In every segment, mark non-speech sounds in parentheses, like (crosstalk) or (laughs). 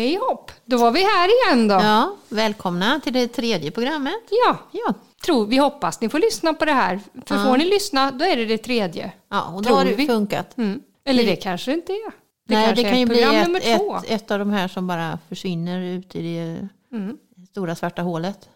Hej hopp, då var vi här igen då. Ja, Ja, välkomna till det tredje programmet. Ja, tror vi hoppas ni får lyssna på det här. För Ja. får ni lyssna, då är det det tredje. ja och då Tror har det vi. funkat. Mm. Eller det kanske inte är. Det Nej, det kan ju bli ett, ett, ett av de här som bara försvinner ut i det Mm. stora svarta hålet.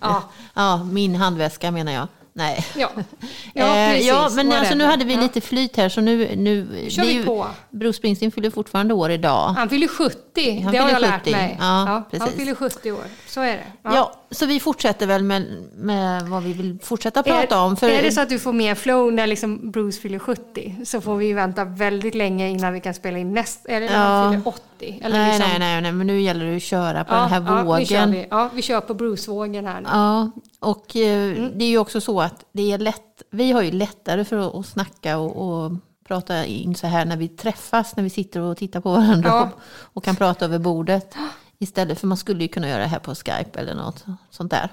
Ja, (laughs) Ja, min handväska menar jag. Nej. ja. Ja, (laughs) ja eh, precis. ja men alltså, nu hade vi Ja. lite flyt här så nu... nu kör vi ju- på. Bruce Springsteen fyller fortfarande år idag. Han fyller 70, Han det har jag lärt 70. mig. Ja, han precis. fyller 70 år, så är det. Ja. Så vi fortsätter väl med, med vad vi vill fortsätta prata är, om. För, är det så att du får mer flow när liksom Bruce fyller 70 så får vi vänta väldigt länge innan vi kan spela in nästa, eller när han Ja. fyller 80. Eller nej, liksom, nej, nej, nej, men nu gäller det att köra på Ja, den här ja, vågen. Nu kör vi. Ja, vi kör på Bruce-vågen här nu. Ja, och eh, Mm. det är ju också så att det är lätt, vi har ju lättare för att, att snacka och, och prata in så här när vi träffas, när vi sitter och tittar på varandra Ja. och, och kan prata över bordet. Istället för man skulle ju kunna göra det här på Skype eller något sånt där.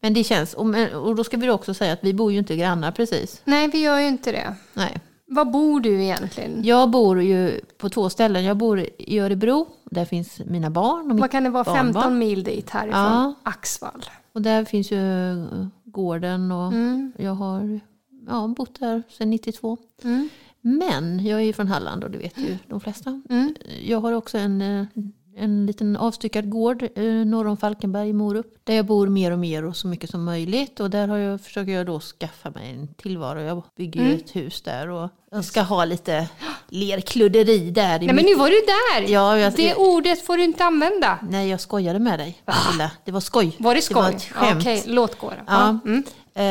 Men det känns, och, då ska vi också säga att vi bor ju inte grannar precis. Nej, vi gör ju inte det. Nej. Var bor du egentligen? Jag bor ju på två ställen. Jag bor i Örebro, där finns mina barn och Vad kan det vara, barnbarn. 15 mil dit härifrån? Ja. Axvall. Och där finns ju gården och Mm. jag har ja, bott där sedan 92. Mm. Men jag är ju från Halland och det vet ju de flesta. Mm. Jag har också en, eh, en liten avstyckad gård eh, norr om Falkenberg i Morup. Där jag bor mer och mer och så mycket som möjligt. Och där har jag, försöker jag då skaffa mig en tillvaro. Jag bygger Mm. ett hus där och jag ska ha lite lerkludderi där. Nej, men nu var du där! Ja, jag- det ordet får du inte använda. Nej, jag skojade med dig. Matilda. Det var skoj. Var det skoj? Det var ett skämt. Okej, låt gå då. Ja. Mm. Eh,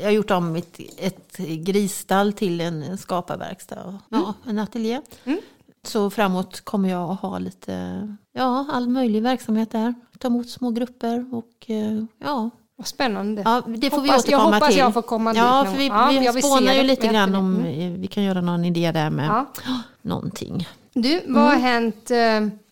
jag har gjort om mitt, ett grisstall till en, skaparverkstad. och, Ja, en ateljé. Mm. Så framåt kommer jag att ha lite, ja, all möjlig verksamhet där. Ta emot små grupper och eh, ja, Vad spännande. ja det får vi Hoppas- jag återkomma hoppas till. jag får komma dit ja, någon- för vi, ja, vi jag spånar ju lite grann om, Mm. eh, vi kan göra någon idé där med Ja. någonting. Du, vad har hänt eh,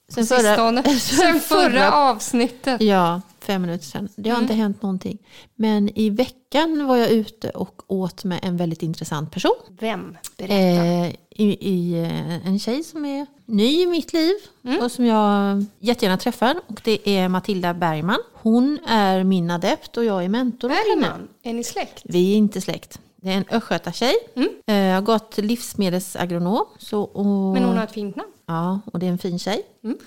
Sen förra-? (laughs) Sen förra- avsnittet. Ja, fem minuter sedan. Det har Mm. inte hänt någonting. Men i veckan var jag ute och åt med en väldigt intressant person. Vem? Berätta. Eh, i, i eh, en tjej som är ny i mitt liv Mm. och som jag jättegärna träffar. Och det är Matilda Bergman. Hon är min adept och jag är mentor. Bergman, är ni släkt? Vi är inte släkt. Det är en östgötatjej. Mm. Eh, jag har gått livsmedelsagronom. Så, och, Men hon har ett fint namn. Ja, och det är en fin tjej. Mm.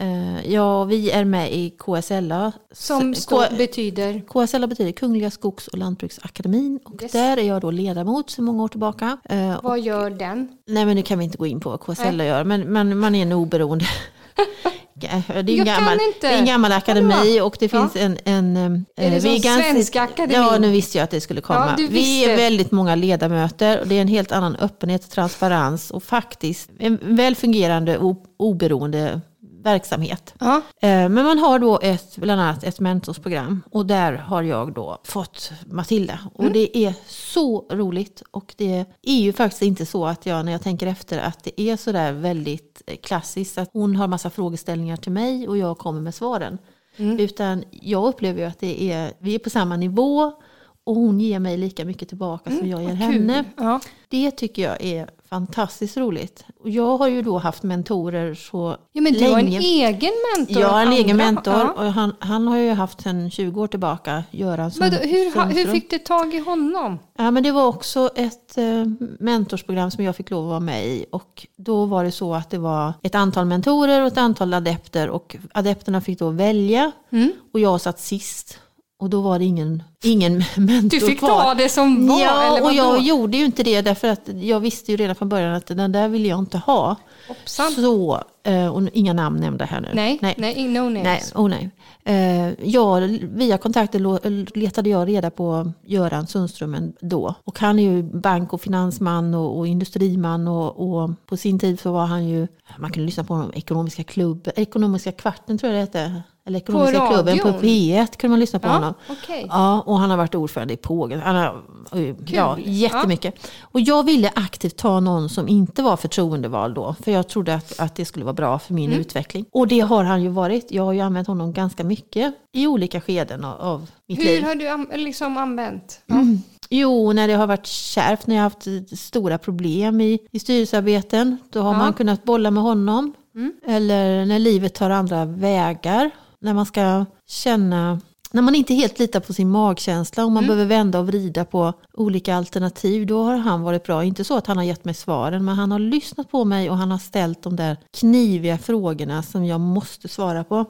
Eh, ja, vi är med i KSLA. Som K- betyder... KSLA betyder Kungliga Skogs och Lantbruksakademin. Och Yes. där är jag då ledamot sedan många år tillbaka. Eh, och, Vad gör den? nej men nu kan vi inte gå in på vad KSLA gör. Men, men man är en oberoende. (laughs) det är, en gammal, det är en gammal akademi och det Ja. finns en... en eh, Är det som Svenska Akademin? Ja, nu visste jag att det skulle komma. Ja, vi är väldigt många ledamöter och det är en helt annan öppenhet och transparens och faktiskt en väl fungerande o- oberoende verksamhet. Ja. Eh, Men man har då ett, bland annat ett mentorsprogram och där har jag då fått Matilda. Och Mm. det är så roligt och det är ju faktiskt inte så att jag när jag tänker efter att det är så där väldigt klassiskt att hon har massa frågeställningar till mig och jag kommer med svaren. Mm. Utan jag upplever ju att det är, vi är på samma nivå och hon ger mig lika mycket tillbaka som jag ger Mm, henne. Ja. Det tycker jag är fantastiskt roligt. Och jag har ju då haft mentorer så ja, men du har en länge. egen mentor. Jag har en egen mentor Ja. och han, han har jag haft sedan 20 år tillbaka, Göran Men då, hur, ha- hur Sundström. fick du tag i honom? Ja, men det var också ett eh, mentorsprogram som jag fick lov att vara med i. Och då var det så att det var ett antal mentorer och ett antal adepter. Och adepterna fick då välja Mm. och jag satt sist. Och då var det ingen, ingen (laughs) mentor Du fick kvar. ta det som var, Ja, och jag gjorde ju inte det därför att jag visste ju redan från början att den där vill jag inte ha. Hoppsan. Så, eh, och inga namn nämnda här nu. Nej, nej, nej, no names. Nej, oh nej. Eh, jag, via kontakter letade jag reda på Göran Sundström då. Och han är ju bank och finansman och, och industriman och, och på sin tid så var han ju, man kunde lyssna på honom, ekonomiska klubb, ekonomiska kvarten tror jag det hette. Eller ekonomiska klubben på radion? P1 kunde man lyssna på Ja, honom. okej. Ja, och han har varit ordförande i Pågen. Han har, eh, ja, jättemycket. Och jag ville aktivt ta någon som inte var förtroendevald då. För jag trodde att, att det skulle vara bra för min Mm. utveckling. Och det har han ju varit. Jag har ju använt honom ganska mycket i olika skeden av, av mitt Hur liv. har du am- liksom använt? Jo, när det har varit kärvt, när jag har haft stora problem i, i styrelsearbeten. Då har Ja. man kunnat bolla med honom. Eller när livet tar andra vägar. När man ska känna när man inte helt litar på sin magkänsla och man behöver vända och vrida på olika alternativ, då har han varit bra. Inte så att han har gett mig svaren, men han har lyssnat på mig och han har ställt de där kniviga frågorna som jag måste svara på.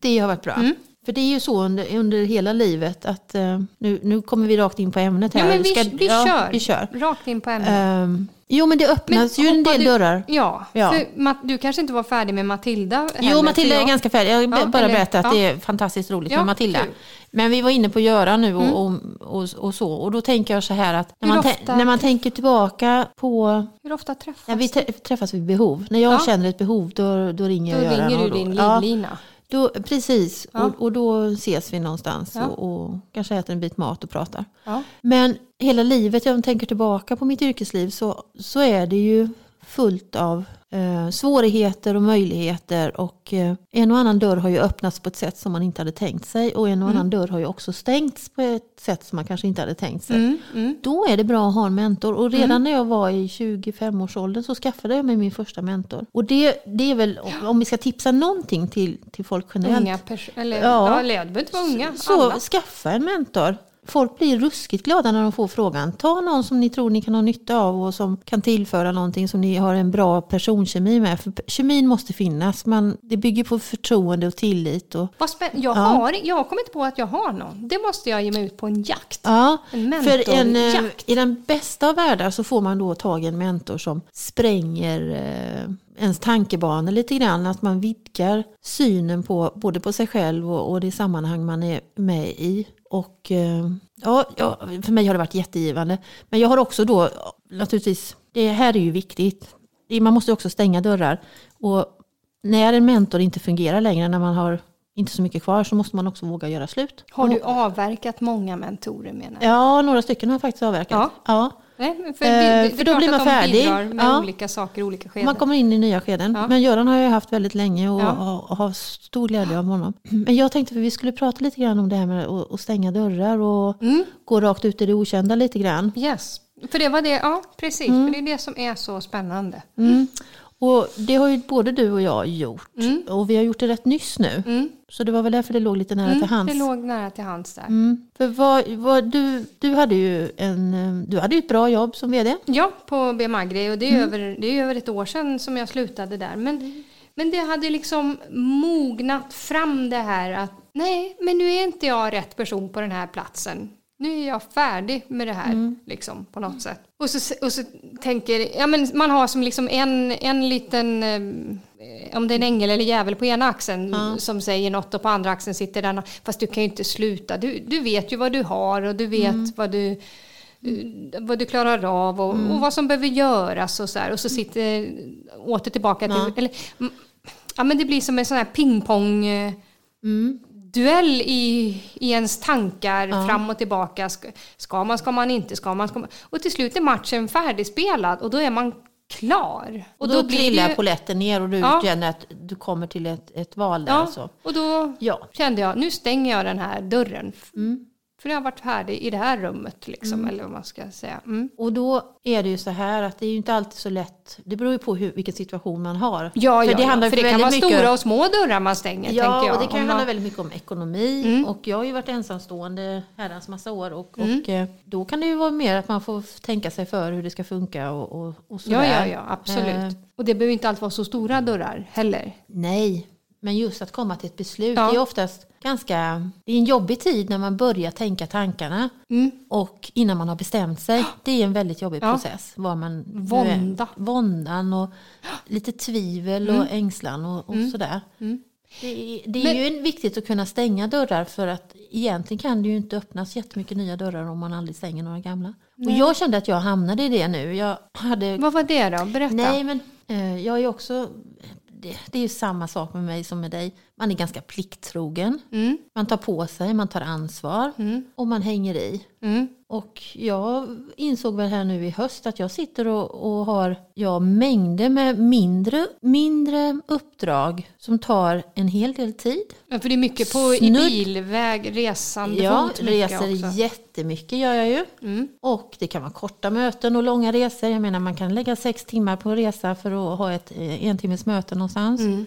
Det har varit bra. För det är ju så under, under hela livet att eh, nu, nu kommer vi rakt in på ämnet här. Ja, men vi, Ska- vi, ja, kör. vi kör. Rakt in på ämnet. Ehm, jo men det öppnas ju en del du- dörrar. Ja, Ja. För, du kanske inte var färdig med Matilda heller, Jo, Matilda är jag- ganska färdig. Jag Ja, bara eller- berätta att ja. det är fantastiskt roligt med Matilda. kul. Mm. Men vi var inne på Göran nu och, och, och, och så. Och då tänker jag så här att när man, ofta- när man tänker tillbaka på... Hur ofta träffas vi träffas vid behov. När jag Ja. känner ett behov då, då ringer Då jag Göran. ringer och du din livlina. Då, Precis, Ja. och, och då ses vi någonstans Ja. och, och kanske äter en bit mat och pratar. Ja. Men hela livet, jag tänker tillbaka på mitt yrkesliv, så, så är det ju fullt av eh, svårigheter och möjligheter. Och eh, en och annan dörr har ju öppnats på ett sätt som man inte hade tänkt sig. Och en och annan dörr har ju också stängts på ett sätt som man kanske inte hade tänkt sig. Mm, mm. Då är det bra att ha en mentor. Och redan när jag var i 25-årsåldern så skaffade jag mig min första mentor. Och det, det är väl, om- vi ska tipsa någonting till, till folk generellt. Unga eller Ja. ja. det behöver inte vara unga, Så alla. skaffa en mentor. Folk blir ruskigt glada när de får frågan. Ta någon som ni tror ni kan ha nytta av och som kan tillföra någonting som ni har en bra personkemi med. För kemin måste finnas. Man, det bygger på förtroende och tillit. Och, Vad spänn- jag, Ja. har, jag har kommit på att jag har någon. Det måste jag ge mig ut på en jakt. ja, En för en, eh, i den bästa av världar så får man då tag i en mentor som spränger eh, ens tankebanor lite grann. Att man vidgar synen på både på sig själv och, och det sammanhang man är med i. Och eh, ja, för mig har det varit jättegivande. Men jag har också då naturligtvis, det här är ju viktigt. Man måste också stänga dörrar. Och när en mentor inte fungerar längre, när man har inte så mycket kvar, så måste man också våga göra slut. Har du avverkat många mentorer menar jag? Ja, några stycken har jag faktiskt avverkat. Ja. ja. Nej, för Eh, är för då blir man färdig. med Ja. olika saker olika skeden. Man kommer in i nya skeden. Ja. Men Göran har jag haft väldigt länge och Ja. har, har stor glädje av honom. (clears throat) Men jag tänkte att vi skulle prata lite grann om det här med att, stänga dörrar och Mm. gå rakt ut i det okända lite grann. Yes. För det var det, ja precis. Mm. För det är det som är så spännande. Och det har ju både du och jag gjort. Och vi har gjort det rätt nyss nu. Mm. Så det var väl därför det låg lite nära till hands. Det låg nära till hands där. Mm. För vad, vad, du, du hade ju en, eh, du hade ju ett bra jobb som vd. Ja, på B. Magri och det är, Mm. över, det är över ett år sedan som jag slutade där. Men, men det hade liksom mognat fram det här att nej, men nu är inte jag rätt person på den här platsen. Nu är jag färdig med det här Mm. liksom på något sätt. Och så, och så tänker, ja men man har som liksom en, en liten, eh, om det är en ängel eller djävul på ena axeln som säger något och på andra axeln sitter den, fast du kan ju inte sluta. Du, du vet ju vad du har och du vet Mm. vad du vad du klarar av och, Mm. och vad som behöver göras och så här. Och så sitter åter tillbaka till... Eller, mm, ja, men det blir som en sån här pingpong... eh, Mm. Duell i, i ens tankar fram och tillbaka. Ska, ska man, ska man inte, ska man, ska man. Och till slut är matchen färdigspelad och då är man klar. Och då, blir trillar ju- polletten ner och du Ja. känner att du kommer till ett, ett val där. Ja, Så. och då Ja. kände jag, nu stänger jag den här dörren. Mm. För jag har varit färdig i det här rummet, liksom, eller vad man ska säga. Mm. Och då är det ju så här att det är ju inte alltid så lätt. Det beror ju på hur, vilken situation man har. Ja, För ja, det ja, handlar för det kan vara mycket- stora och små dörrar man stänger, Ja, tänker jag. och det kan ju handla man- väldigt mycket om ekonomi. Mm. Och jag har ju varit ensamstående herrans massa år. Och, Mm. och eh, då kan det ju vara mer att man får tänka sig för hur det ska funka och, och, och Ja, sådär. ja, ja, absolut. Eh, Och det behöver inte alltid vara så stora dörrar heller. nej, men just att komma till ett beslut Ja. det är oftast ganska... Det är en jobbig tid när man börjar tänka tankarna. Mm. Och innan man har bestämt sig. Det är en väldigt jobbig Ja. process. Var man nu är. Vånda. Våndan och lite tvivel och ängslan och, och sådär. Mm. Det är, det är Men- ju viktigt att kunna stänga dörrar för att egentligen kan det ju inte öppnas jättemycket nya dörrar om man aldrig stänger några gamla. Och jag kände att jag hamnade i det nu. Jag hade... Vad var det då? Berätta. Nej men eh, jag är också... Det, det är ju samma sak med mig som med dig man är ganska plikttrogen. Mm. Man tar på sig, man tar ansvar Mm. och man hänger i. Mm. Och jag insåg väl här nu i höst att jag sitter och, och har ja, mängder med mindre, mindre uppdrag som tar en hel del tid. Ja, för det är mycket på i Snudd. bilväg, resande mycket reser också. jättemycket gör jag ju. Mm. Och det kan vara korta möten och långa resor. Jag menar man kan lägga sex timmar på en resa för att ha ett eh, en timmes möte någonstans. Mm.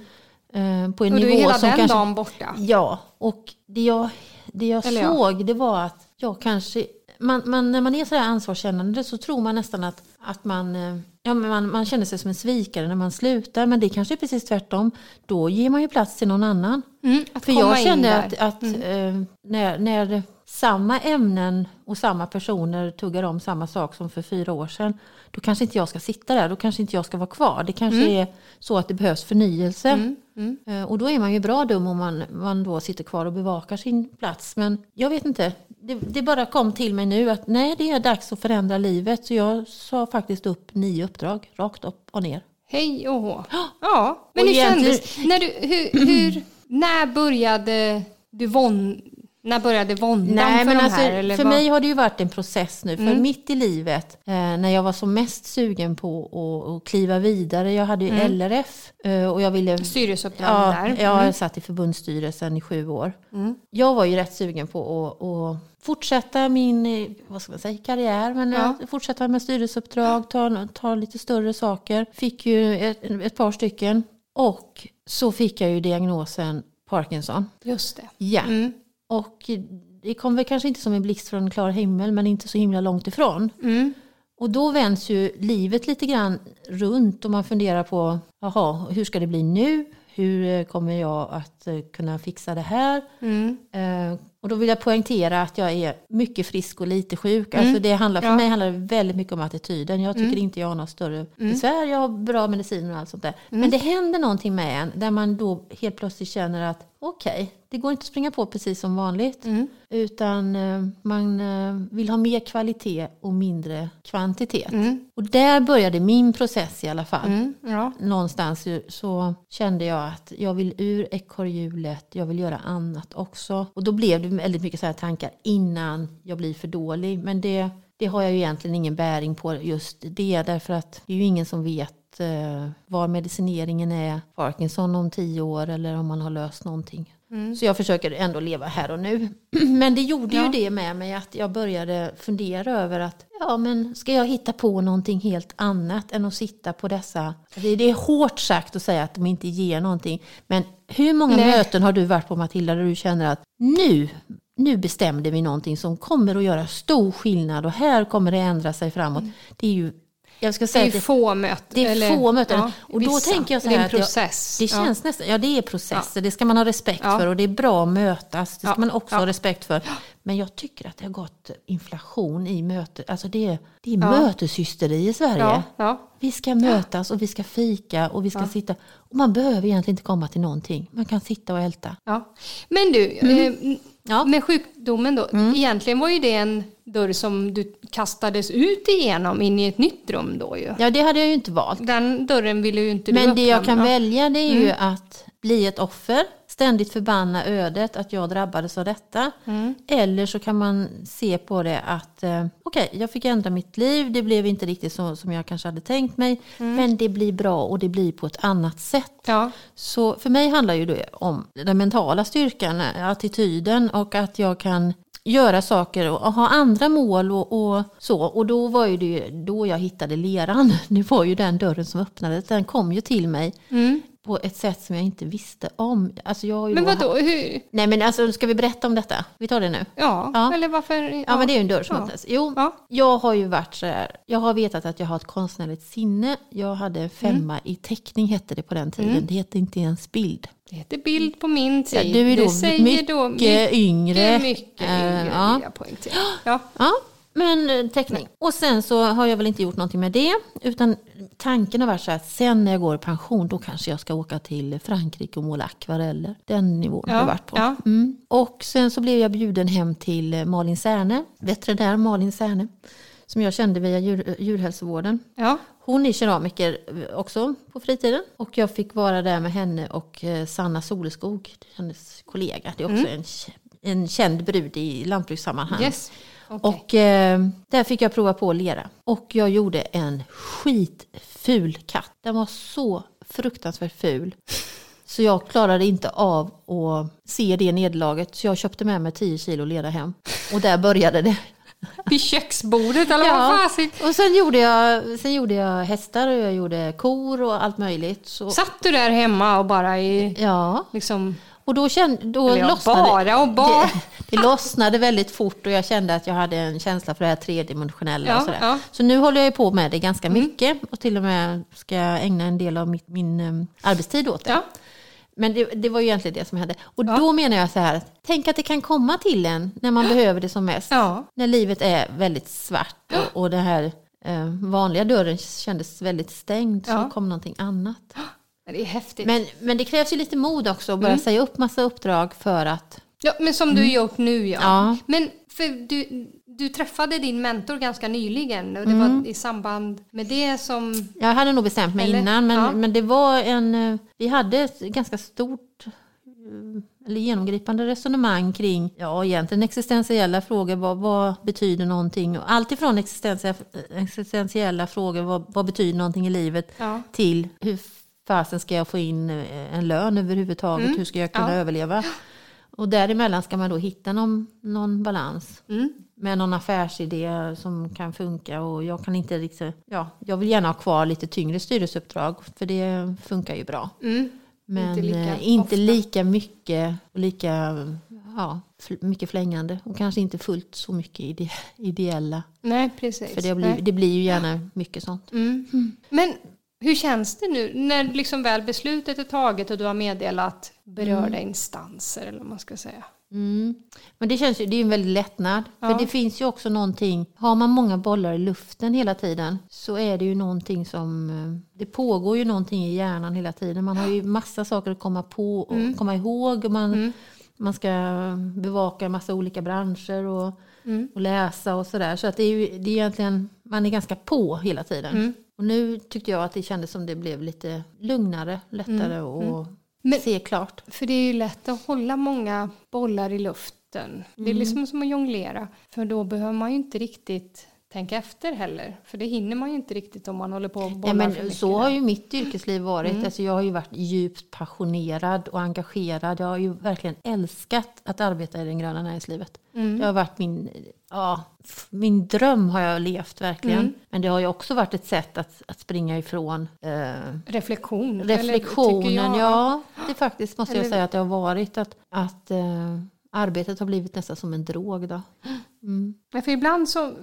Eh, på en Och du är nivå hela som den kanske... dagen borta. Ja, och det jag, det jag Eller ja. såg det var att jag kanske... Man, man, när man är så här ansvarskännande så tror man nästan att, att man, eh, ja, man, man känner sig som en svikare när man slutar. Men det kanske är precis tvärtom. Då ger man ju plats till någon annan. Mm. För jag kände att, att eh, när, när samma ämnen och samma personer tuggar om samma sak som för fyra år sedan. Då kanske inte jag ska sitta där, då kanske inte jag ska vara kvar. Det kanske är så att det behövs förnyelse. Mm. Mm. Eh, Och då är man ju bra dum om man, man då sitter kvar och bevakar sin plats. Men jag vet inte, det, det bara kom till mig nu att nej, det är dags att förändra livet. Så jag sa faktiskt upp nio uppdrag, rakt upp och ner. Hej och hå. (gasps) Ja, men hur egentligen- kändes när du, hur, hur, när började du von, när började våndan Nej, för men de alltså, här? Eller för vad? mig har det ju varit en process nu. För Mm. mitt i livet, eh, när jag var som mest sugen på att, kliva vidare. Jag hade ju LRF eh, och jag ville... Styrelseuppdrag Ja, där. jag har Mm. satt i förbundsstyrelsen i sju år. Mm. Jag var ju rätt sugen på att, att fortsätta min eh, vad ska man säga, karriär. Men Ja. ja. fortsätta med styrelseuppdrag, ta, ta lite större saker. Fick ju ett, ett par stycken. Och så fick jag ju diagnosen Parkinson. Just det. Ja. Mm. Och det kom väl kanske inte som en blixt från en klar himmel men inte så himla långt ifrån. Mm. Och då vänds ju livet lite grann runt och man funderar på jaha, hur ska det bli nu? Hur eh, kommer jag att eh, kunna fixa det här? Mm. Eh, och då vill jag poängtera att jag är mycket frisk och lite sjuk. Mm. Alltså det handlar, för Ja. mig handlar det väldigt mycket om attityden. Jag tycker inte jag har några större besvär. Jag har bra mediciner och allt sånt där. Mm. Men det händer någonting med en där man då helt plötsligt känner att okej, det går inte att springa på precis som vanligt. Mm. Utan eh, man eh, vill ha mer kvalitet och mindre kvantitet. Mm. Och där började min process i alla fall. Mm. Ja. Någonstans så kände jag att jag vill ur ekorrhjulet, jag vill göra annat också. Och då blev det väldigt mycket så här tankar innan jag blir för dålig. Men det, det har jag ju egentligen ingen bäring på just det. Därför att det är ju ingen som vet eh, var medicineringen är, Parkinson om tio år eller om man har löst någonting. Mm. Så jag försöker ändå leva här och nu. (clears throat) Men det gjorde Ja. ju det med mig att jag började fundera över att ja, men ska jag hitta på någonting helt annat än att sitta på dessa... Det det är hårt sagt att säga att de inte ger någonting. Men hur många Nej. möten har du varit på Matilda där du känner att nu, nu bestämde vi någonting som kommer att göra stor skillnad och här kommer det ändra sig framåt. Det är ju, jag ska Det säga är det, få möten. det är eller- få möten. ja, och då vissa. tänker jag så Det är här en att jag- process. det Ja. känns nästan, ja det är processer, det ska man ha respekt Ja. för och det är bra att mötas, det ska Ja. man också Ja. ha respekt för. Men jag tycker att det har gått inflation i mötet, alltså det är, det är Ja. möteshysteri i Sverige. Ja, ja. Vi ska mötas och vi ska fika och vi ska Ja. sitta. Och man behöver egentligen inte komma till någonting, man kan sitta och älta. Ja. Men du, eh, Ja. med sjukdomen då. Egentligen var ju det en dörr som du kastades ut igenom in i ett nytt rum då ju. Ja, det hade jag ju inte valt. Den dörren ville ju inte du Men det jag öppna, kan ja. välja det är ju att bli ett offer, ständigt förbanna ödet att jag drabbades av detta. Eller så kan man se på det att eh, okej, jag fick ändra mitt liv, det blev inte riktigt så som jag kanske hade tänkt mig. Men det blir bra och det blir på ett annat sätt. Ja. Så för mig handlar ju det om den mentala styrkan, attityden och att jag kan göra saker och ha andra mål och, och så. Och då var ju det då jag hittade leran. (laughs) Det var ju den dörren som öppnades. Den kom ju till mig Mm. På ett sätt som jag inte visste om. Alltså jag Men då vad då? haft- Hur? Nej men alltså ska vi berätta om detta? Vi tar det nu. Ja, Ja. eller varför? Ja, Ja, men det är ju en dörr som Ja. öppnas. Jo, Ja. jag har ju varit så här. Jag har vetat att jag har ett konstnärligt sinne. Jag hade en femma i teckning hette det på den tiden. Mm. Det hette inte ens bild. Det heter bild på min tid. Ja, du är då säger mycket då mycket, yngre. mycket yngre ja. vill jag poängtera. Ja. Men eh, teckning. Och sen så har jag väl inte gjort någonting med det. Utan tanken har varit så att sen när jag går i pension då kanske jag ska åka till Frankrike och måla akvareller. Den nivån har Ja, jag varit på. ja. Mm. Och sen så blev jag bjuden hem till eh, Malin Särne, veterinär Malin Särne. Som jag kände via djur, djurhälsovården. Ja. Hon är keramiker också på fritiden. Och jag fick vara där med henne och eh, Sanna Soleskog, hennes kollega. Det är också en, en känd brud i lantbrukssammanhang. Yes. Okay. Och eh, där fick jag prova på lera. Och jag gjorde en skitful katt. Den var så fruktansvärt ful. Så jag klarade inte av att se det nederlaget. Så jag köpte med mig 10 kilo lera hem. Och där började det. (laughs) Vid köksbordet eller ja. vad fasen? Och sen gjorde, jag, sen gjorde jag hästar och jag gjorde kor och allt möjligt. Så... Satt du där hemma och bara i... Ja. Liksom... Och då, kände, då lossnade bara och bara. Det, det lossnade väldigt fort och jag kände att jag hade en känsla för det här tredimensionella. Ja, och sådär. ja. Så nu håller jag på med det ganska mycket och till och med ska jag ägna en del av mitt, min um, arbetstid åt det. Ja. Men det, det var ju egentligen det som hände. Och Ja. då menar jag så här, tänk att det kan komma till en när man behöver det som mest. När livet är väldigt svart och, och den här eh, vanliga dörren kändes väldigt stängd så kom någonting annat. Det är häftigt. Men, men det krävs ju lite mod också att börja Mm. säga upp massa uppdrag för att... Ja, men som du gjort nu ja. Mm. Ja. Men för du, du träffade din mentor ganska nyligen och det Mm. var i samband med det som... Jag hade nog bestämt mig Eller? innan men, Ja. men det var en... eh, Vi hade ett ganska stort eh, eller genomgripande resonemang kring ja, egentligen existentiella frågor. Vad, vad betyder någonting? Och Allt ifrån existentia, existentiella frågor, vad, vad betyder någonting i livet? Ja. Till hur fasen ska jag få in eh, en lön överhuvudtaget? Hur ska jag kunna Mm. Ja. överleva? Och däremellan ska man då hitta någon, någon balans Mm. med någon affärsidé som kan funka. Och jag kan inte riktigt, ja, jag vill gärna ha kvar lite tyngre styrelseuppdrag för det funkar ju bra. Mm. Men Inte lika lika, inte lika mycket och lika ja, mycket flängande. Och kanske inte fullt så mycket ide, ideella. Nej, precis. För det blir, det blir ju gärna mycket sånt. Mm. Men hur känns det nu när liksom väl beslutet är taget och du har meddelat berörda instanser eller vad man ska säga? Mm. Men det känns ju, det är en väldig lättnad. Ja. För det finns ju också någonting, har man många bollar i luften hela tiden så är det ju någonting som, eh, det pågår ju någonting i hjärnan hela tiden. Man har ju massa saker att komma på och Mm. komma ihåg. Och man, Mm. man ska bevaka en massa olika branscher och, Mm. och läsa och sådär. Så att det är ju det är egentligen, man är ganska på hela tiden. Mm. Och nu tyckte jag att det kändes som det blev lite lugnare, lättare och Mm. Men- se klart. För det är ju lätt att hålla många bollar i luften. Det Mm. är liksom som att jonglera. För då behöver man ju inte riktigt tänka efter heller. För det hinner man ju inte riktigt om man håller på och Ja, bollar för men mycket. så har ju mitt yrkesliv varit. Mm. Alltså jag har ju varit djupt passionerad och engagerad. Jag har ju verkligen älskat att arbeta i det gröna näringslivet. Mm. Det har varit min, ja, min dröm har jag levt verkligen. Mm. Men det har ju också varit ett sätt att, att springa ifrån eh, Reflektion. eller reflektionen. jag. Ja, det faktiskt måste Eller- jag säga att det har varit. Att, att eh, arbetet har blivit nästan som en drog. Då. (gasps) Mm. Men för ibland så,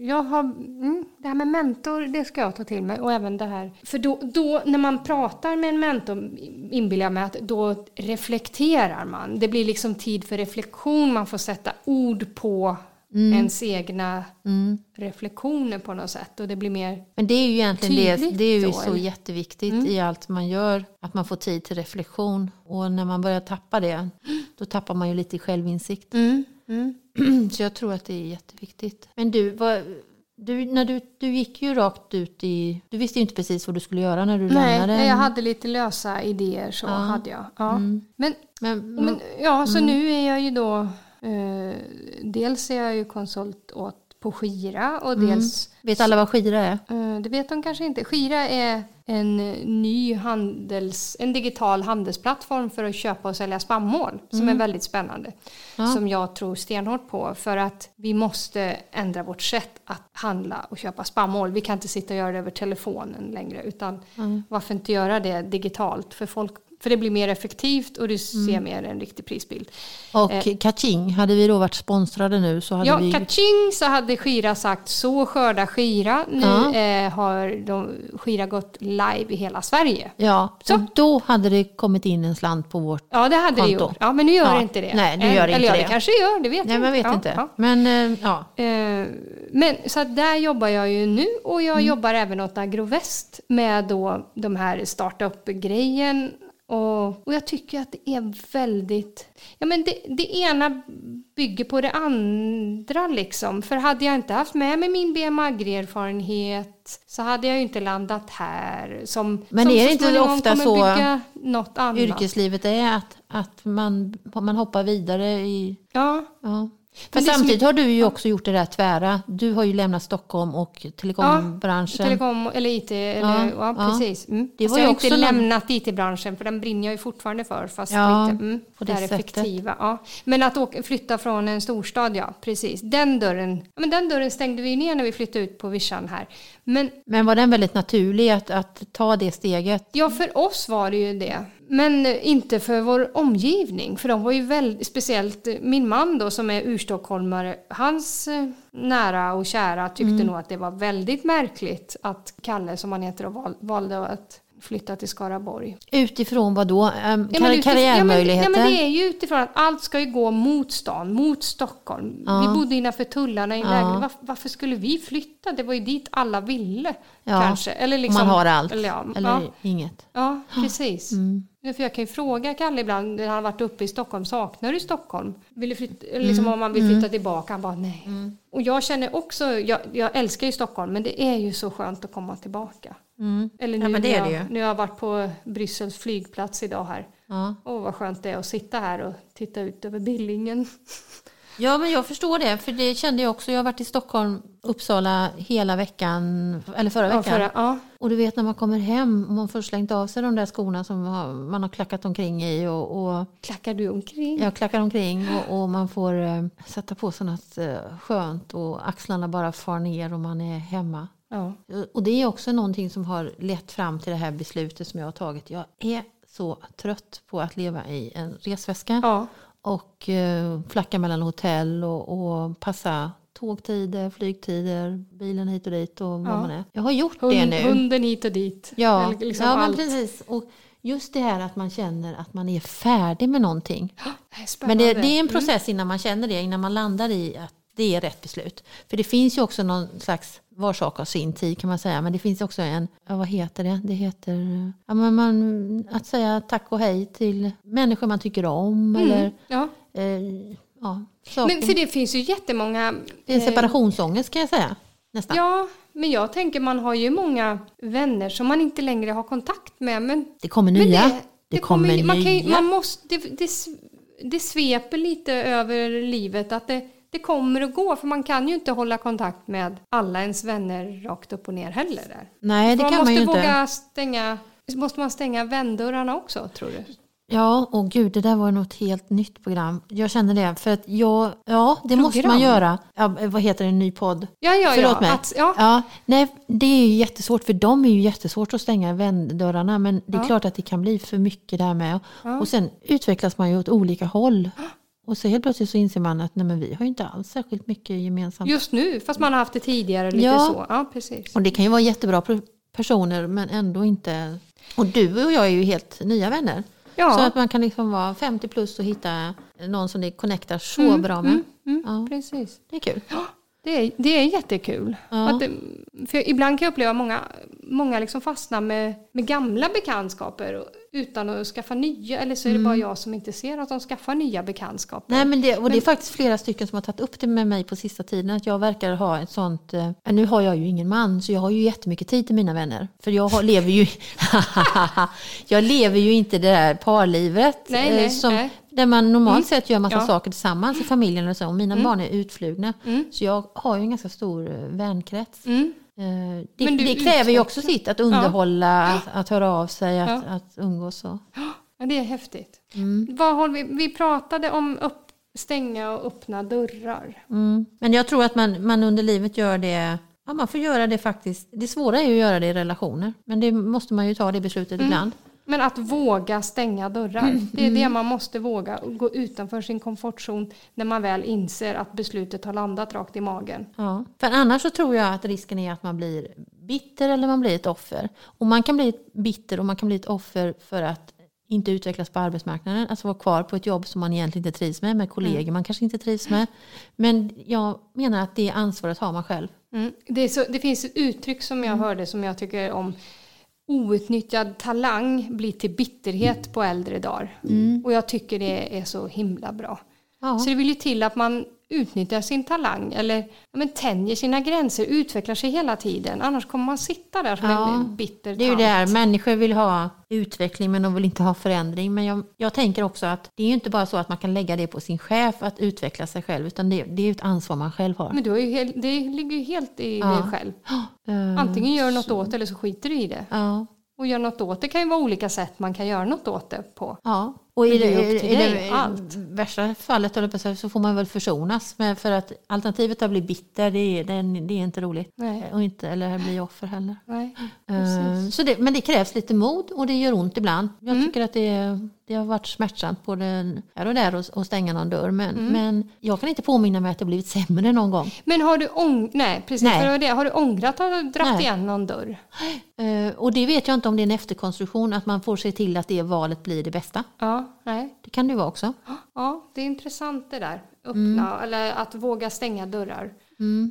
jag har, mm, det här med mentor, det ska jag ta till mig. Och även det här, för då, då när man pratar med en mentor inbillar jag mig att då reflekterar man. Det blir liksom tid för reflektion, man får sätta ord på ens egna Mm. reflektioner på något sätt. Och det blir mer, Men det är ju egentligen det, det är ju då, så eller? jätteviktigt Mm. i allt man gör. Att man får tid till reflektion. Och när man börjar tappa det, då tappar man ju lite i självinsikt. (clears throat) Så jag tror att det är jätteviktigt. Men du, vad, du, när du, du gick ju rakt ut i... Du visste ju inte precis vad du skulle göra när du nej, lämnade. jag hade lite lösa idéer så Ja. hade jag. Ja. Mm. Men Men, Men, ja, så nu är jag ju då... Eh, dels är jag ju konsult åt, på Skira och dels... vet alla vad skira är? Eh, det vet de kanske inte. Skira är en ny handels, en digital handelsplattform för att köpa och sälja spannmål som är väldigt spännande. Ja. Som jag tror stenhårt på för att vi måste ändra vårt sätt att handla och köpa spannmål. Vi kan inte sitta och göra det över telefonen längre utan varför inte göra det digitalt för folk för det blir mer effektivt och du ser mer en riktig prisbild. Och Eh. Kaching, hade vi då varit sponsrade nu så hade Ja, vi... kaching så hade Skira sagt så skörda Skira. Nu Ja. eh, har de, Skira gått live i hela Sverige. Ja, Så. och då hade det kommit in en slant på vårt... Ja, det hade det Konto. gjort. Ja, men nu gör Ja. det inte det. Nej, nu gör det Eller inte ja, det. det kanske det gör, det vet Nej, jag man vet ja, inte. Ja. Men eh, ja. Eh, Men så att där jobbar jag ju nu och jag Mm. jobbar även åt Agrovest med då de här startup-grejen Och, och jag tycker att det är väldigt... Ja, men det, det ena bygger på det andra liksom. För hade jag inte haft med mig min BMAG-erfarenhet så hade jag ju inte landat här. Som, Men som är det inte ofta så något annat. Yrkeslivet är att, att man, man hoppar vidare i... Ja, Ja. Men samtidigt har du ju också gjort det där tvära. Du har ju lämnat Stockholm och telekombranschen. telekom eller IT. Eller, Ja, ja, ja. precis. Mm. Det var jag har också inte lämnat IT-branschen för den brinner jag ju fortfarande för. Fast Ja, mm, på det det effektiva. Ja. Men att åka, flytta från en storstad, ja precis. Den dörren, ja, men den dörren stängde vi ner när vi flyttade ut på Vischan här. Men Men var den väldigt naturlig att, att ta det steget? Ja, för oss var det ju det. Men inte för vår omgivning. För de var ju väldigt, speciellt min man då som är urstockholmare, hans eh, nära och kära tyckte Mm. nog att det var väldigt märkligt att Kalle, som han heter, valde att flytta till Skaraborg. Utifrån vad då? Um, Ja, karriärmöjligheter? Ja men, ja, men det är ju utifrån att allt ska ju gå mot stan, mot Stockholm. Ja. Vi bodde innanför tullarna i en Ja. lägenhet. Varför, varför skulle vi flytta? Det var ju dit alla ville. Kanske. Eller Om liksom, man har allt, Eller, eller inget. Ja, precis. (gasps) Mm. För jag kan ju fråga Kalle ibland när han har varit uppe i Stockholm, saknar du Stockholm? Vill du flytta, eller liksom om man vill flytta tillbaka? Han bara nej. Och jag känner också, jag, jag älskar ju Stockholm men det är ju så skönt att komma tillbaka. Mm. Eller nu, Ja, men det är det jag, ju. nu har jag varit på Bryssels flygplats idag här. Ja. Åh vad skönt det är att sitta här och titta ut över Billingen. (laughs) ja, men jag förstår det. För det kände jag också. Jag har varit i Stockholm, Uppsala hela veckan, eller förra Ja, veckan. förra, ja. Och du vet när man kommer hem och man först slängt av sig de där skorna som man har klackat omkring i och, och Klackar du omkring? jag klackar omkring och, och man får eh, sätta på sig något eh, skönt och axlarna bara far ner och man är hemma. Ja. Och det är också någonting som har lett fram till det här beslutet som jag har tagit. Jag är så trött på att leva i en resväska ja. och eh, flacka mellan hotell och, och passa tågtider, flygtider, bilen hit och dit och vad Ja. man är. Jag har gjort det Hund, nu. hunden hit och dit. Ja, liksom ja men precis. Och just det här att man känner att man är färdig med någonting. (gasps) Det Men det, det är en process innan man känner det, innan man landar i att det är rätt beslut. För det finns ju också någon slags, var sak har sin tid kan man säga, men det finns också en, ja, vad heter det? Det heter ja, men man, att säga tack och hej till människor man tycker om. Eller, Mm. Ja. eh, ja, saker. Men för det finns ju jättemånga... det är en eh, separationsångest kan jag säga. Nästan. Ja, men jag tänker man har ju många vänner som man inte längre har kontakt med. Men, Det kommer nya. Det, kommer, ju- man kan ju, nya. man måste, det, det, det sveper lite över livet att det, det kommer att gå. För man kan ju inte hålla kontakt med alla ens vänner rakt upp och ner heller. Där. Nej, det man kan måste man ju inte. våga stänga... Måste man stänga vändörrarna också, tror du? Ja, och gud, det där var något helt nytt program. Jag känner det. För att jag, ja, det måste man Program? göra. Ja, vad heter det, en ny podd? Ja, ja, Förlåt ja. mig. Att, ja. Ja, nej, det är ju jättesvårt för dem är ju jättesvårt att stänga vänddörrarna men det är Ja. klart att det kan bli för mycket där med. Och sen utvecklas man ju åt olika håll. (gasps) Och så helt plötsligt så inser man att nej, men vi har ju inte alls särskilt mycket gemensamt. Just nu, fast man har haft det tidigare lite Ja. så. Ja, precis. Och det kan ju vara jättebra per- personer men ändå inte. Och du och jag är ju helt nya vänner. Ja. Så att man kan liksom vara 50 plus och hitta någon som det connectar så Mm, bra med. mm, mm, Ja. Precis. Det är kul. Det är, det är jättekul. Ja. Att för ibland kan jag uppleva att många, många liksom fastnar med, med gamla bekantskaper utan att skaffa nya. Eller så är det bara jag som inte ser att de skaffar nya bekantskaper. Nej, men det, och det är faktiskt flera stycken som har tagit upp det med mig på sista tiden. Att jag verkar ha ett sånt... Eh, nu har jag ju ingen man så jag har ju jättemycket tid till mina vänner. För jag har, lever ju... (laughs) jag lever ju inte det där parlivet. Nej, eh, nej, som, nej. Där man normalt sett gör massa Ja. saker tillsammans i familjen. Eller så, och mina barn är utflugna. Mm. Så jag har ju en ganska stor eh, vänkrets. Mm. Eh, Det, Men det kräver ju också sitt, att underhålla, att, att höra av sig, att, Ja. att umgås. Och. Ja, det är häftigt. Mm. Vad vi, vi pratade om upp, stänga och öppna dörrar. Mm. Men jag tror att man, man under livet gör det, ja man får göra det faktiskt. Det svåra är ju att göra det i relationer. Men det måste man ju ta det beslutet Mm. ibland. Men att våga stänga dörrar. Det är Mm. det man måste våga. Gå utanför sin komfortzon när man väl inser att beslutet har landat rakt i magen. Ja. För annars så tror jag att risken är att man blir bitter eller man blir ett offer. Och man kan bli bitter och man kan bli ett offer för att inte utvecklas på arbetsmarknaden. Alltså vara kvar på ett jobb som man egentligen inte trivs med, med kollegor Mm. man kanske inte trivs med. Men jag menar att det ansvaret har man själv. Mm. Det, så, det finns ett uttryck som jag hörde som jag tycker om. Outnyttjad talang blir till bitterhet på äldre dagar. Och jag tycker det är så himla bra. Ja. Så det vill ju till att man utnyttjar sin talang eller ja, men tänjer sina gränser, utvecklar sig hela tiden. Annars kommer man sitta där som Ja, en bitter Det är ju tant. här, människor vill ha utveckling men de vill inte ha förändring. Men jag, jag tänker också att det är ju inte bara så att man kan lägga det på sin chef att utveckla sig själv utan det, det är ju ett ansvar man själv har. Men du ju helt, det ligger ju helt i Ja. dig själv. (gasps) Eh, Antingen gör något åt det eller så skiter du i det. Ja, Och gör något åt det kan ju vara olika sätt man kan göra något åt det på. ja. Och i det, det är i det allt. värsta fallet så får man väl försonas. Men för att alternativet att bli bitter, det är, det är, är inte roligt. Nej. Och inte, eller bli offer heller. Nej. Eh, Så det, men det krävs lite mod och det gör ont ibland. Jag Mm. tycker att det, det har varit smärtsamt både här och där att- stänga någon dörr. Men, Mm. men jag kan inte påminna mig att det blivit sämre någon gång. Men har du, ång- Nej, precis, Nej. Det har du ångrat att du Nej. igen någon dörr? Eh, Och det vet jag inte om det är en efterkonstruktion, att man får se till att det valet blir det bästa. Ja, nej. Det kan det vara också. Ja, det är intressant det där. Öppna, Mm. eller att våga stänga dörrar.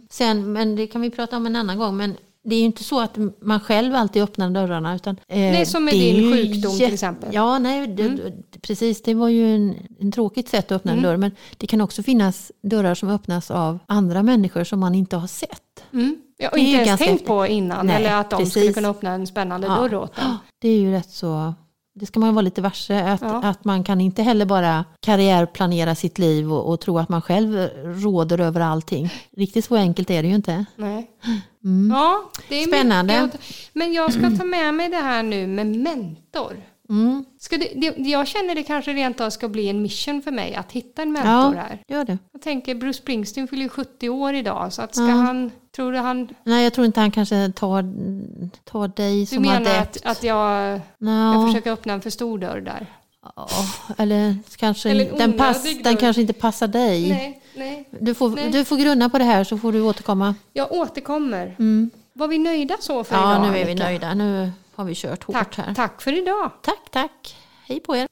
Sen, men det kan vi prata om en annan gång. Men det är ju inte så att man själv alltid öppnar dörrarna. Utan, eh, Nej, som med din ju sjukdom till exempel. Ja, nej, det, precis. Det var ju en, en tråkigt sätt att öppna Mm. en dörr. Men det kan också finnas dörrar som öppnas av andra människor som man inte har sett. Mm. Ja, och inte ens tänkt häftigt. på innan. Nej, eller att de skulle precis. kunna öppna en spännande Ja. dörr åt en. (gasps) Det är ju rätt så... Det ska man vara lite varse. Att, Ja. att man kan inte heller bara karriärplanera sitt liv och, och tro att man själv råder över allting. Riktigt så enkelt är det ju inte. Nej. Ja, det är Mm. Spännande. mycket Men jag ska ta med mig det här nu med mentor. Mm. Ska det, det, jag känner det kanske rent av ska bli en mission för mig att hitta en mentor Ja, här. gör det. Jag tänker Bruce Springsteen fyller ju 70 år idag så att ska Ja. han, tror du han, Nej, jag tror inte han kanske tar, tar dig du som menar adept. att, att jag, Nå, jag försöker öppna en för stor dörr där? ja, eller kanske Eller en den, pass, den kanske inte passar dig. Nej, nej. Du, får, Nej. du får grunna på det här så får du återkomma. Jag återkommer. Var vi nöjda så för Ja, idag? nu är vi Annika? nöjda. Nu har vi kört hårt Tack, här. tack för idag. Tack, tack. Hej på er.